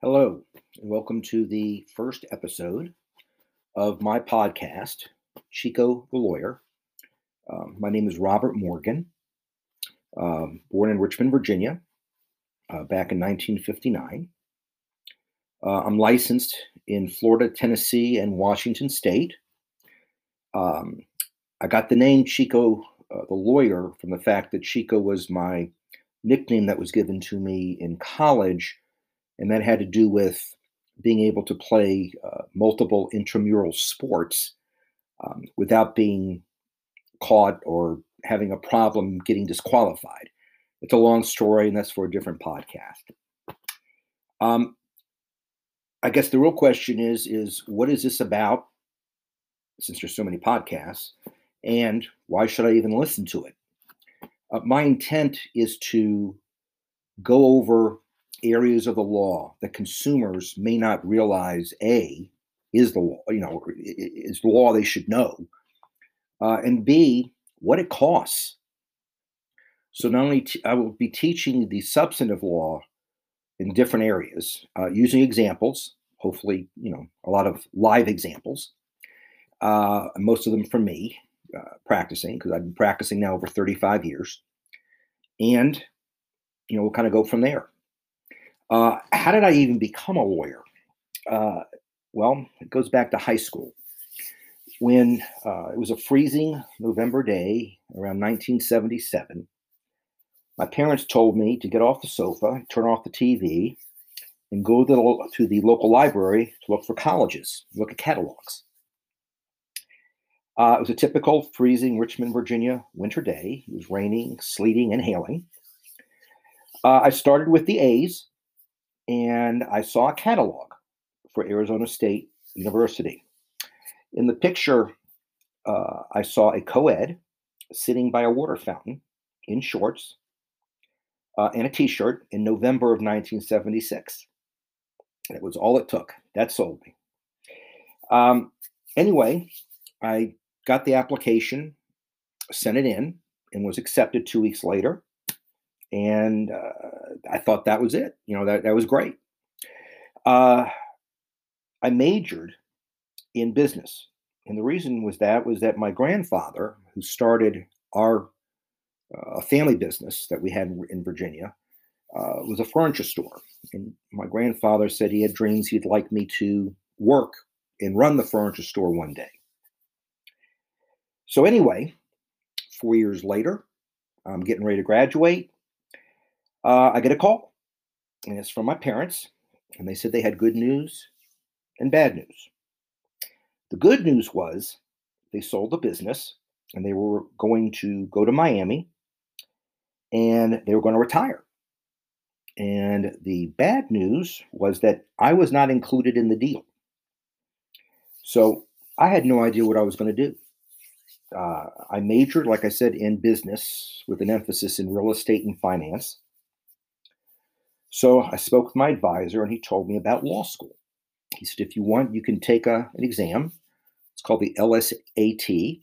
Hello, and welcome to the first episode of my podcast, Chico the Lawyer. Um, my name is Robert Morgan, um, born in Richmond, Virginia, uh, back in 1959. Uh, I'm licensed in Florida, Tennessee, and Washington State. Um, I got the name Chico uh, the Lawyer from the fact that Chico was my nickname that was given to me in college and that had to do with being able to play uh, multiple intramural sports um, without being caught or having a problem getting disqualified. It's a long story, and that's for a different podcast. Um, I guess the real question is: is what is this about? Since there's so many podcasts, and why should I even listen to it? Uh, my intent is to go over areas of the law that consumers may not realize a is the law you know is the law they should know uh, and b what it costs. So not only t- I will be teaching the substantive law in different areas uh, using examples hopefully you know a lot of live examples uh, most of them from me uh, practicing because i've been practicing now over 35 years and you know we'll kind of go from there uh, how did I even become a lawyer? Uh, well, it goes back to high school when uh, it was a freezing November day around 1977. My parents told me to get off the sofa, turn off the TV, and go to the, to the local library to look for colleges, look at catalogs. Uh, it was a typical freezing Richmond, Virginia winter day. It was raining, sleeting, and hailing. Uh, I started with the A's and I saw a catalog for Arizona State University. In the picture, uh, I saw a co ed sitting by a water fountain in shorts uh, and a t shirt in November of 1976. That was all it took. That sold me. Um, anyway, I got the application, sent it in, and was accepted two weeks later and uh, I thought that was it. You know, that that was great. Uh, I majored in business, and the reason was that was that my grandfather, who started our uh, family business that we had in Virginia, uh, was a furniture store, and my grandfather said he had dreams he'd like me to work and run the furniture store one day. So anyway, four years later, I'm getting ready to graduate uh, I get a call, and it's from my parents, and they said they had good news and bad news. The good news was they sold the business and they were going to go to Miami and they were going to retire. And the bad news was that I was not included in the deal. So I had no idea what I was going to do. Uh, I majored, like I said, in business with an emphasis in real estate and finance. So I spoke with my advisor and he told me about law school. He said, if you want, you can take a, an exam. It's called the LSAT.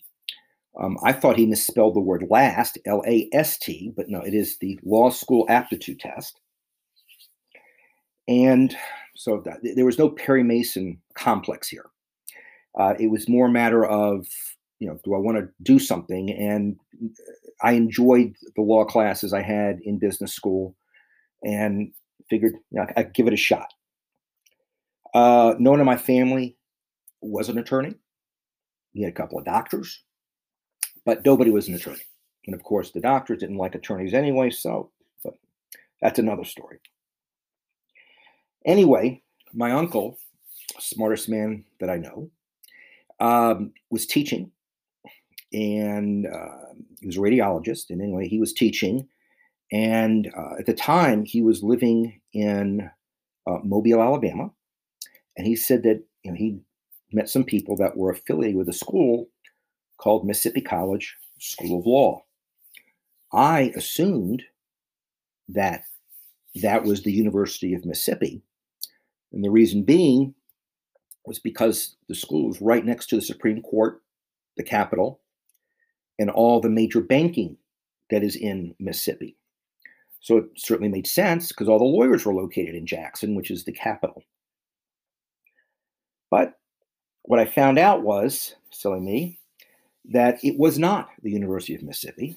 Um, I thought he misspelled the word last, L A S T, but no, it is the Law School Aptitude Test. And so that, there was no Perry Mason complex here. Uh, it was more a matter of, you know, do I want to do something? And I enjoyed the law classes I had in business school and figured you know, I'd give it a shot. Uh, no one in my family was an attorney. We had a couple of doctors, but nobody was an attorney. And of course, the doctors didn't like attorneys anyway, so but that's another story. Anyway, my uncle, smartest man that I know, um, was teaching, and uh, he was a radiologist. And anyway, he was teaching and uh, at the time, he was living in uh, Mobile, Alabama. And he said that you know, he met some people that were affiliated with a school called Mississippi College School of Law. I assumed that that was the University of Mississippi. And the reason being was because the school was right next to the Supreme Court, the Capitol, and all the major banking that is in Mississippi. So it certainly made sense because all the lawyers were located in Jackson, which is the capital. But what I found out was, silly me, that it was not the University of Mississippi.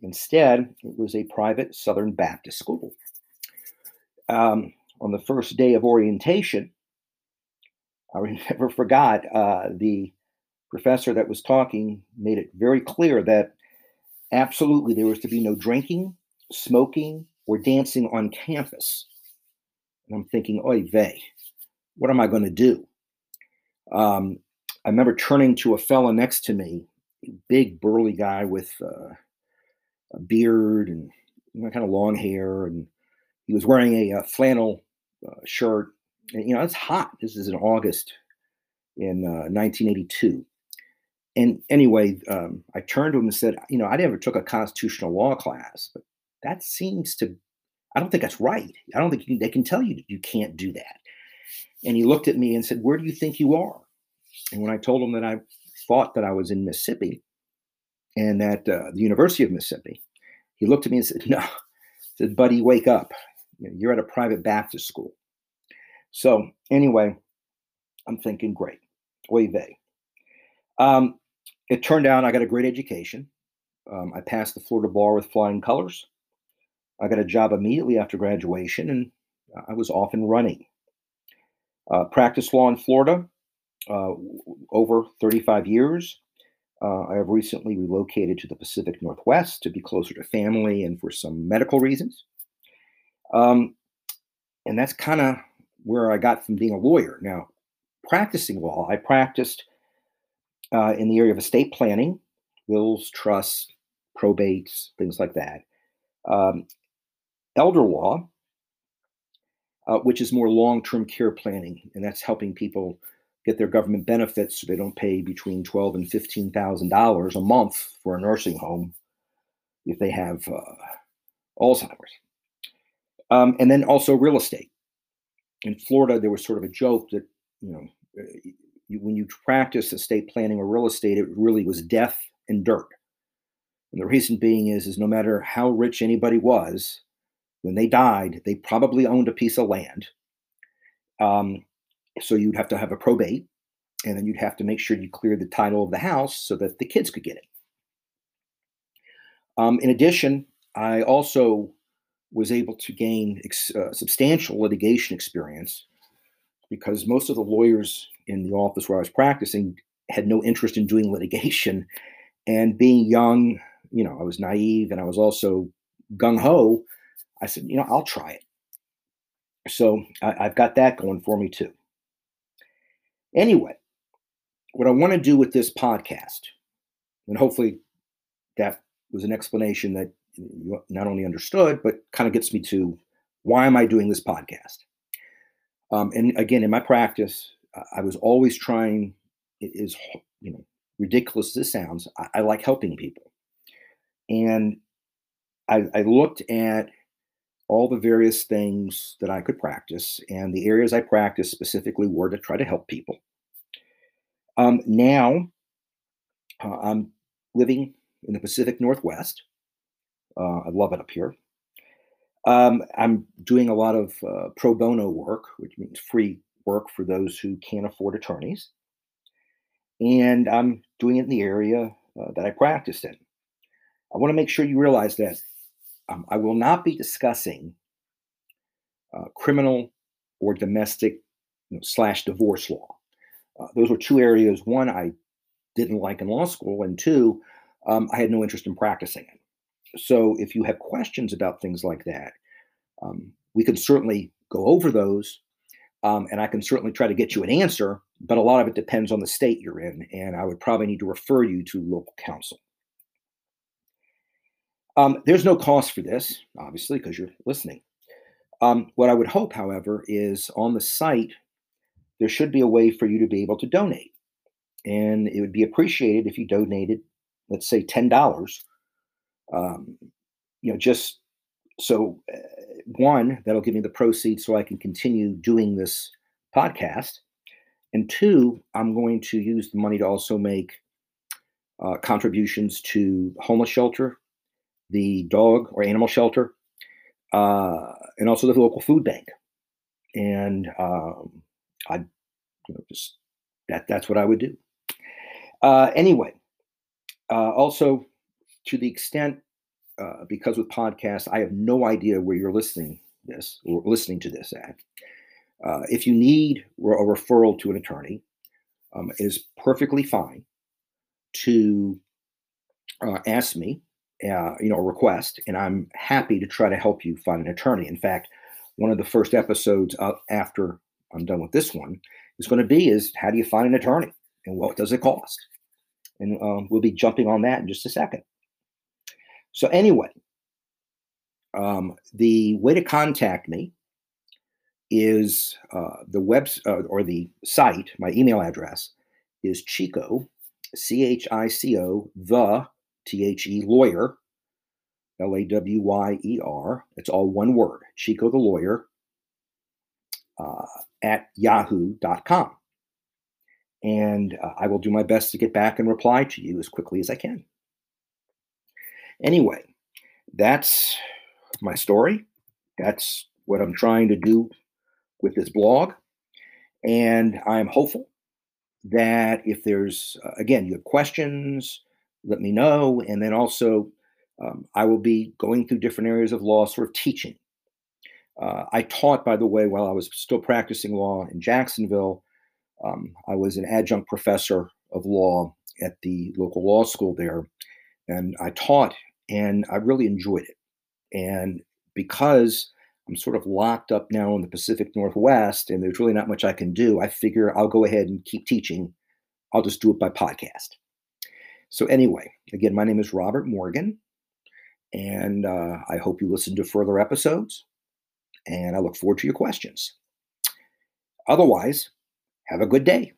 Instead, it was a private Southern Baptist school. Um, on the first day of orientation, I never forgot uh, the professor that was talking made it very clear that absolutely there was to be no drinking, smoking, or dancing on campus. And I'm thinking, oy vey, what am I going to do? Um, I remember turning to a fella next to me, big burly guy with uh, a beard and you know, kind of long hair, and he was wearing a, a flannel uh, shirt. And, you know, it's hot. This is in August in uh, 1982. And anyway, um, I turned to him and said, you know, I never took a constitutional law class, but that seems to, I don't think that's right. I don't think can, they can tell you you can't do that. And he looked at me and said, where do you think you are? And when I told him that I thought that I was in Mississippi and that uh, the University of Mississippi, he looked at me and said, no, said, buddy, wake up. You're at a private Baptist school. So anyway, I'm thinking, great, oy vey. Um, it turned out I got a great education. Um, I passed the Florida bar with flying colors. I got a job immediately after graduation, and I was off and running. Uh, practiced law in Florida uh, over 35 years. Uh, I have recently relocated to the Pacific Northwest to be closer to family and for some medical reasons. Um, and that's kind of where I got from being a lawyer. Now, practicing law, I practiced uh, in the area of estate planning, wills, trusts, probates, things like that. Um, elder law, uh, which is more long term care planning, and that's helping people get their government benefits so they don't pay between twelve and fifteen thousand dollars a month for a nursing home if they have uh, Alzheimer's. Um, and then also real estate. In Florida, there was sort of a joke that you know uh, when you practice estate planning or real estate, it really was death and dirt. And the reason being is, is no matter how rich anybody was, when they died, they probably owned a piece of land. Um, so you'd have to have a probate, and then you'd have to make sure you cleared the title of the house so that the kids could get it. Um, in addition, I also was able to gain ex- uh, substantial litigation experience because most of the lawyers in the office where I was practicing had no interest in doing litigation. And being young, you know, I was naive and I was also gung ho. I said, you know, I'll try it. So I, have got that going for me too. Anyway, what I want to do with this podcast, and hopefully that was an explanation that you not only understood, but kind of gets me to why am I doing this podcast? Um, and again, in my practice, I was always trying. It is you know ridiculous as this sounds. I, I like helping people, and I, I looked at all the various things that I could practice, and the areas I practiced specifically were to try to help people. Um, now, uh, I'm living in the Pacific Northwest. Uh, I love it up here. Um, I'm doing a lot of uh, pro bono work, which means free work for those who can't afford attorneys. And I'm doing it in the area uh, that I practiced in. I want to make sure you realize that um, I will not be discussing uh, criminal or domestic you know, slash divorce law. Uh, those were two areas. One, I didn't like in law school, and two, um, I had no interest in practicing it. So, if you have questions about things like that, um, we can certainly go over those um, and I can certainly try to get you an answer, but a lot of it depends on the state you're in, and I would probably need to refer you to local counsel. Um, there's no cost for this, obviously, because you're listening. Um, what I would hope, however, is on the site, there should be a way for you to be able to donate. And it would be appreciated if you donated, let's say, $10. Um, you know, just so uh, one, that'll give me the proceeds so I can continue doing this podcast. And two, I'm going to use the money to also make uh, contributions to homeless shelter, the dog or animal shelter, uh, and also the local food bank. And um, I, you know, just that that's what I would do. Uh, anyway, uh, also to the extent uh, because with podcasts, I have no idea where you're listening this or listening to this at. Uh, if you need a referral to an attorney, um, it is perfectly fine to uh, ask me, uh, you know, a request, and I'm happy to try to help you find an attorney. In fact, one of the first episodes after I'm done with this one is going to be is how do you find an attorney and what does it cost? And um, we'll be jumping on that in just a second. So anyway, um, the way to contact me is uh, the web uh, or the site. My email address is Chico, C H I C O, the T H E lawyer, L A W Y E R. It's all one word, Chico the lawyer, uh, at yahoo.com. And uh, I will do my best to get back and reply to you as quickly as I can. Anyway, that's my story. That's what I'm trying to do with this blog. And I'm hopeful that if there's, uh, again, you have questions, let me know. And then also, um, I will be going through different areas of law, sort of teaching. Uh, I taught, by the way, while I was still practicing law in Jacksonville. Um, I was an adjunct professor of law at the local law school there. And I taught, and I really enjoyed it. And because I'm sort of locked up now in the Pacific Northwest and there's really not much I can do, I figure I'll go ahead and keep teaching. I'll just do it by podcast. So, anyway, again, my name is Robert Morgan, and uh, I hope you listen to further episodes, and I look forward to your questions. Otherwise, have a good day.